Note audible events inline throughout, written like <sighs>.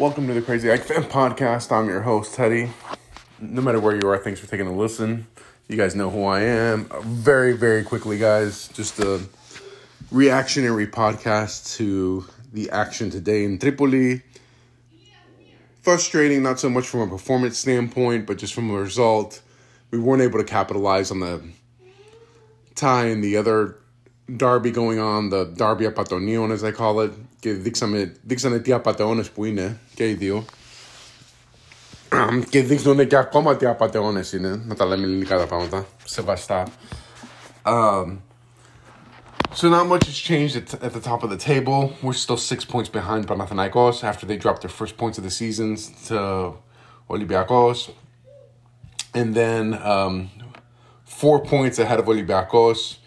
Welcome to the Crazy Ike Fan Podcast. I'm your host, Teddy. No matter where you are, thanks for taking a listen. You guys know who I am. Very, very quickly, guys, just a reactionary podcast to the action today in Tripoli. Frustrating, not so much from a performance standpoint, but just from a result. We weren't able to capitalize on the tie in the other derby going on, the derby apatonion as I call it, και δείξαμε, δείξανε τι απαταιώνες που είναι και οι δύο. και δείχνουν και ακόμα τι απαταιώνες είναι, να τα λέμε ελληνικά τα πράγματα, σεβαστά. Um, so not much has changed at, at the top of the table. We're still six points behind Panathinaikos after they dropped their first points of the season to Olympiacos. And then um, four points ahead of Olympiacos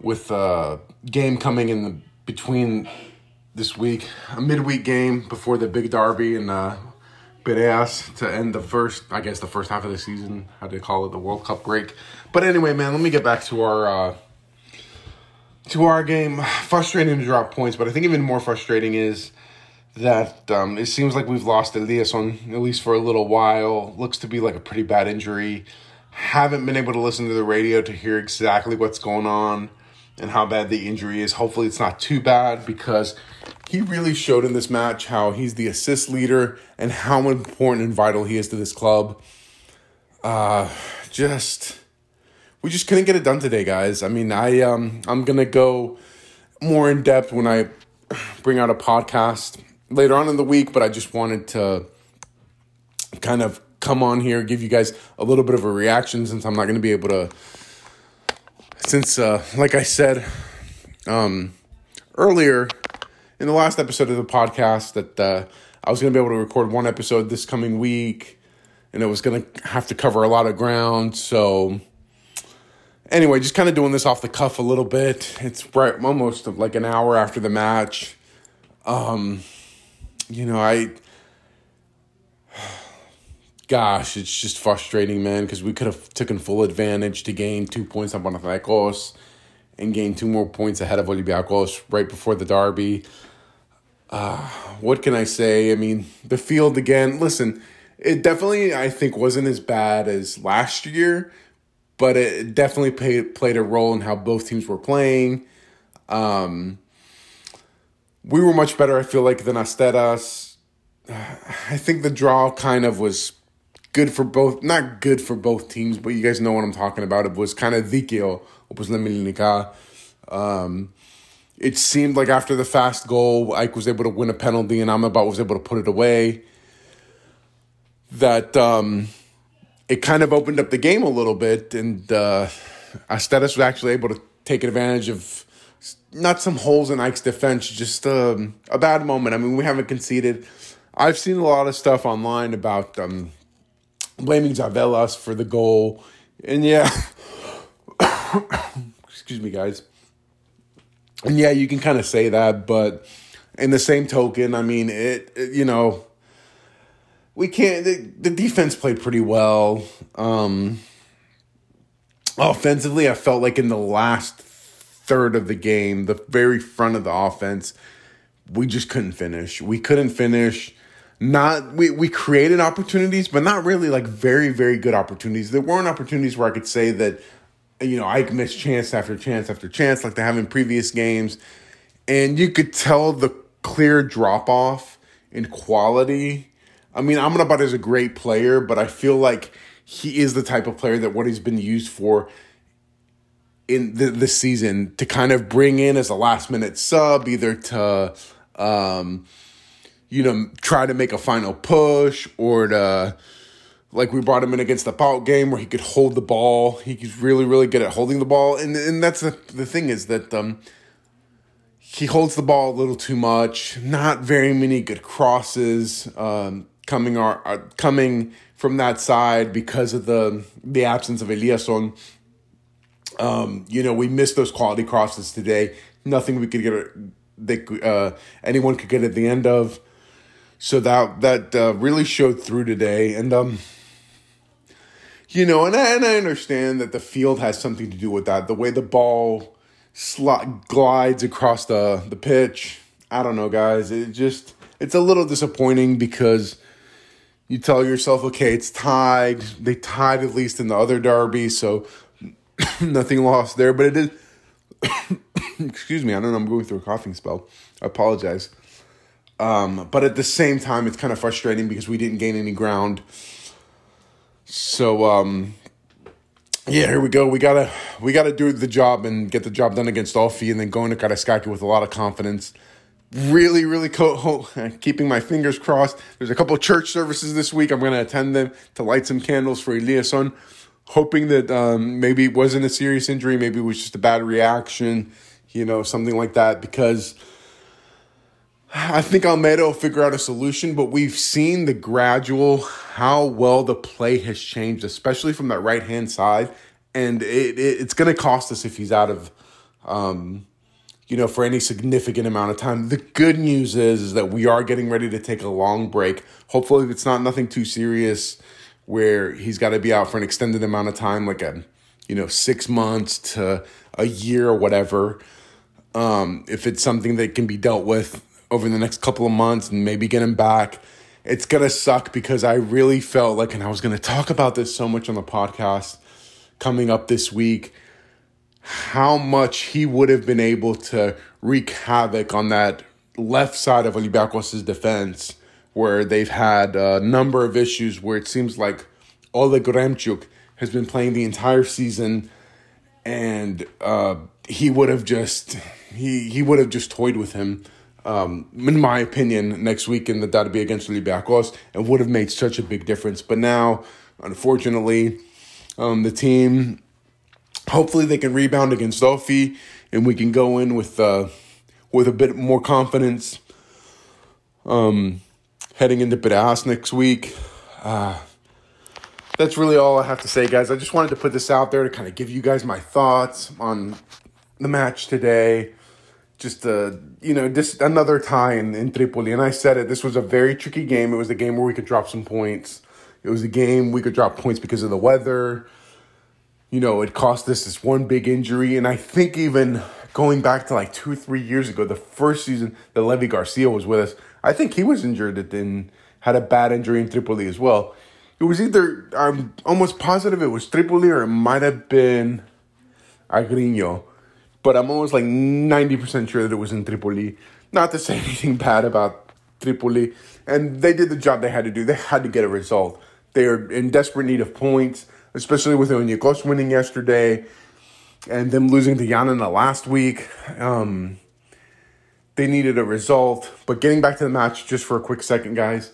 with a game coming in the, between this week, a midweek game before the big derby and uh, Piraeus to end the first, I guess, the first half of the season. How do they call it? The World Cup break. But anyway, man, let me get back to our uh, to our game. Frustrating to drop points, but I think even more frustrating is that um, it seems like we've lost Eliasson at least for a little while. Looks to be like a pretty bad injury. Haven't been able to listen to the radio to hear exactly what's going on and how bad the injury is. Hopefully, it's not too bad because he really showed in this match how he's the assist leader and how important and vital he is to this club. Uh, just we just couldn't get it done today, guys. I mean, I um I'm gonna go more in depth when I bring out a podcast later on in the week, but I just wanted to kind of come on here, give you guys a little bit of a reaction since I'm not gonna be able to since, uh, like I said um, earlier in the last episode of the podcast, that uh, I was going to be able to record one episode this coming week, and it was going to have to cover a lot of ground. So, anyway, just kind of doing this off the cuff a little bit. It's right almost like an hour after the match. Um, you know, I gosh, it's just frustrating, man, because we could have taken full advantage to gain two points on Panathinaikos and gain two more points ahead of Olympiacos right before the derby. Uh, what can I say? I mean, the field again, listen, it definitely, I think, wasn't as bad as last year, but it definitely played, played a role in how both teams were playing. Um, we were much better, I feel like, than Asteras. <sighs> I think the draw kind of was good for both, not good for both teams, but you guys know what I'm talking about. It was kind of Dikio, was Leminika. Um, it seemed like after the fast goal, Ike was able to win a penalty, and I'm about was able to put it away. That um, it kind of opened up the game a little bit, and uh, Asteras was actually able to take advantage of not some holes in Ike's defense, just um, a bad moment. I mean, we haven't conceded. I've seen a lot of stuff online about um, blaming Zavelas for the goal. And yeah, <coughs> excuse me, guys. And yeah, you can kind of say that, but in the same token, I mean, it, it you know, we can't, the, the defense played pretty well. Um, offensively, I felt like in the last third of the game, the very front of the offense, we just couldn't finish. We couldn't finish not we, we created opportunities, but not really like very, very good opportunities. There weren't opportunities where I could say that, you know, Ike missed chance after chance after chance like they have in previous games. And you could tell the clear drop off in quality. I mean, Amrabat is a great player, but I feel like he is the type of player that what he's been used for in the, this season to kind of bring in as a last minute sub, either to um, you know, try to make a final push or to like we brought him in against the PAOK game where he could hold the ball. He's really, really good at holding the ball. And and that's the the thing is that um he holds the ball a little too much. Not very many good crosses um, coming are, are coming from that side because of the the absence of Eliasson. Um, you know, we missed those quality crosses today. Nothing we could get. They uh, anyone could get at the end of. So that that uh, really showed through today, and um, you know, and I, and I understand that the field has something to do with that. The way the ball slot glides across the the pitch. I don't know, guys. It just it's a little disappointing because you tell yourself, okay, it's tied. They tied at least in the other derby, so <coughs> nothing lost there. But it is. <coughs> excuse me, I don't know. I'm going through a coughing spell. I apologize. Um, but at the same time, it's kind of frustrating because we didn't gain any ground. So um, yeah, here we go. We gotta we gotta do the job and get the job done against OFI, and then go into Karaiskaki with a lot of confidence. Really, really co- <laughs> keeping my fingers crossed. There's a couple church services this week. I'm gonna attend them to light some candles for Eliasson, hoping that um, maybe it wasn't a serious injury, maybe it was just a bad reaction, you know, something like that. Because I think Almeida will figure out a solution, but we've seen the gradual how well the play has changed, especially from that right hand side, and it, it it's going to cost us if he's out of, um, you know, for any significant amount of time. The good news is, is that we are getting ready to take a long break. Hopefully, it's not nothing too serious where he's got to be out for an extended amount of time, like a, you know, six months to a year or whatever. Um, if it's something that can be dealt with over the next couple of months and maybe get him back. It's going to suck because I really felt like, and I was going to talk about this so much on the podcast coming up this week, how much he would have been able to wreak havoc on that left side of Olympiacos' defense, where they've had a number of issues where it seems like Oleg Reabciuk has been playing the entire season and uh, he would have just he he would have just toyed with him um, in my opinion, next week in the be against Olympiacos, and would have made such a big difference. But now, unfortunately, um, the team, hopefully they can rebound against Sophie, and we can go in with uh, with a bit more confidence. Um, heading into Piraeus next week. Uh, that's really all I have to say, guys. I just wanted to put this out there to kind of give you guys my thoughts on the match today just a you know just another tie in, in Tripoli. And I said it. This was a very tricky game. It was a game where we could drop some points. It was a game we could drop points because of the weather. You know, it cost us this one big injury, and I think even going back to like two, three years ago, the first season that Levi García was with us, I think he was injured and then had a bad injury in Tripoli as well. It was either I'm almost positive it was Tripoli or it might have been Agrinio but I'm almost like 90% sure that it was in Tripoli. Not to say <laughs> anything bad about Tripoli. And they did the job they had to do. They had to get a result. They are in desperate need of points, especially with Ionikos winning yesterday and them losing to Giannina last week. Um, they needed a result. But getting back to the match just for a quick second, guys.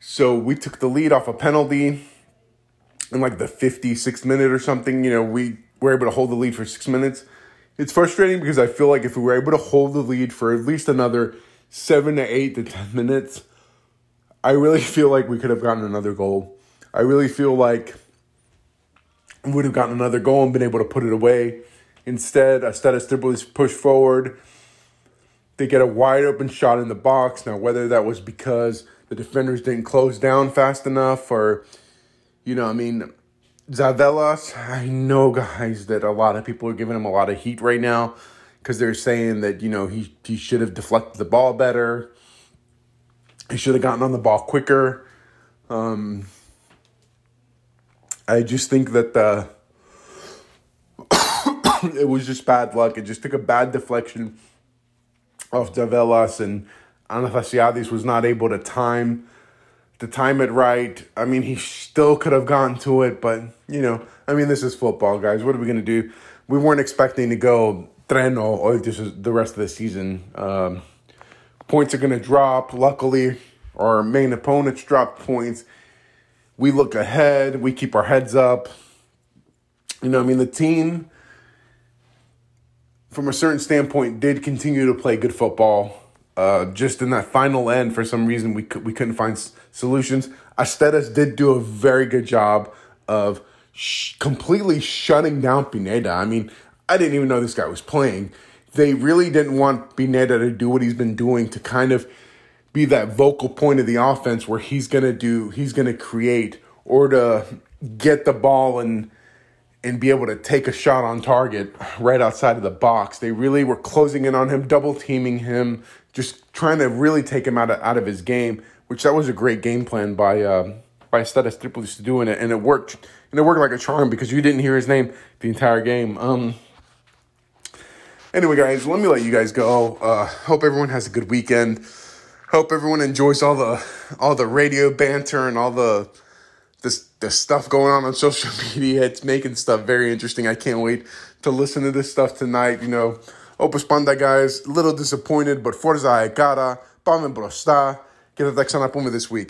So we took the lead off a penalty in like the 56th minute or something. You know, we were able to hold the lead for six minutes it's frustrating because I feel like if we were able to hold the lead for at least another seven to eight to 10 minutes, I really feel like we could have gotten another goal. I really feel like we would have gotten another goal and been able to put it away. Instead, of Tripoli's push forward, they get a wide open shot in the box. Now, whether that was because the defenders didn't close down fast enough or, you know, I mean, Zavellas, I know, guys, that a lot of people are giving him a lot of heat right now because they're saying that, you know, he, he should have deflected the ball better. He should have gotten on the ball quicker. Um, I just think that the <coughs> it was just bad luck. It just took a bad deflection of Zavellas, and Anastasiadis was not able to time to time it right. I mean, he still could have gotten to it, but you know, I mean, this is football, guys. What are we gonna do? We weren't expecting to go treno or this is the rest of the season. Um, points are gonna drop. Luckily, our main opponents drop points. We look ahead. We keep our heads up. You know, I mean, the team, from a certain standpoint, did continue to play good football. Uh, just in that final end, for some reason, we could, we couldn't find solutions. Asteras did do a very good job of sh- completely shutting down Pineda. I mean, I didn't even know this guy was playing. They really didn't want Pineda to do what he's been doing to kind of be that vocal point of the offense where he's gonna do, he's gonna create or to get the ball and and be able to take a shot on target right outside of the box. They really were closing in on him, double teaming him, just trying to really take him out of, out of his game, which that was a great game plan by uh, by Asteras Tripolis to do, it, and it worked. And it worked like a charm because you didn't hear his name the entire game. Um, anyway, guys, let me let you guys go. Uh, hope everyone has a good weekend. Hope everyone enjoys all the all the radio banter and all the this the stuff going on on social <laughs> media. It's making stuff very interesting. I can't wait to listen to this stuff tonight. You know, Opus Panda guys, little disappointed, but Forza Egara, Pamen Brosta και θα τα ξαναπούμε this week.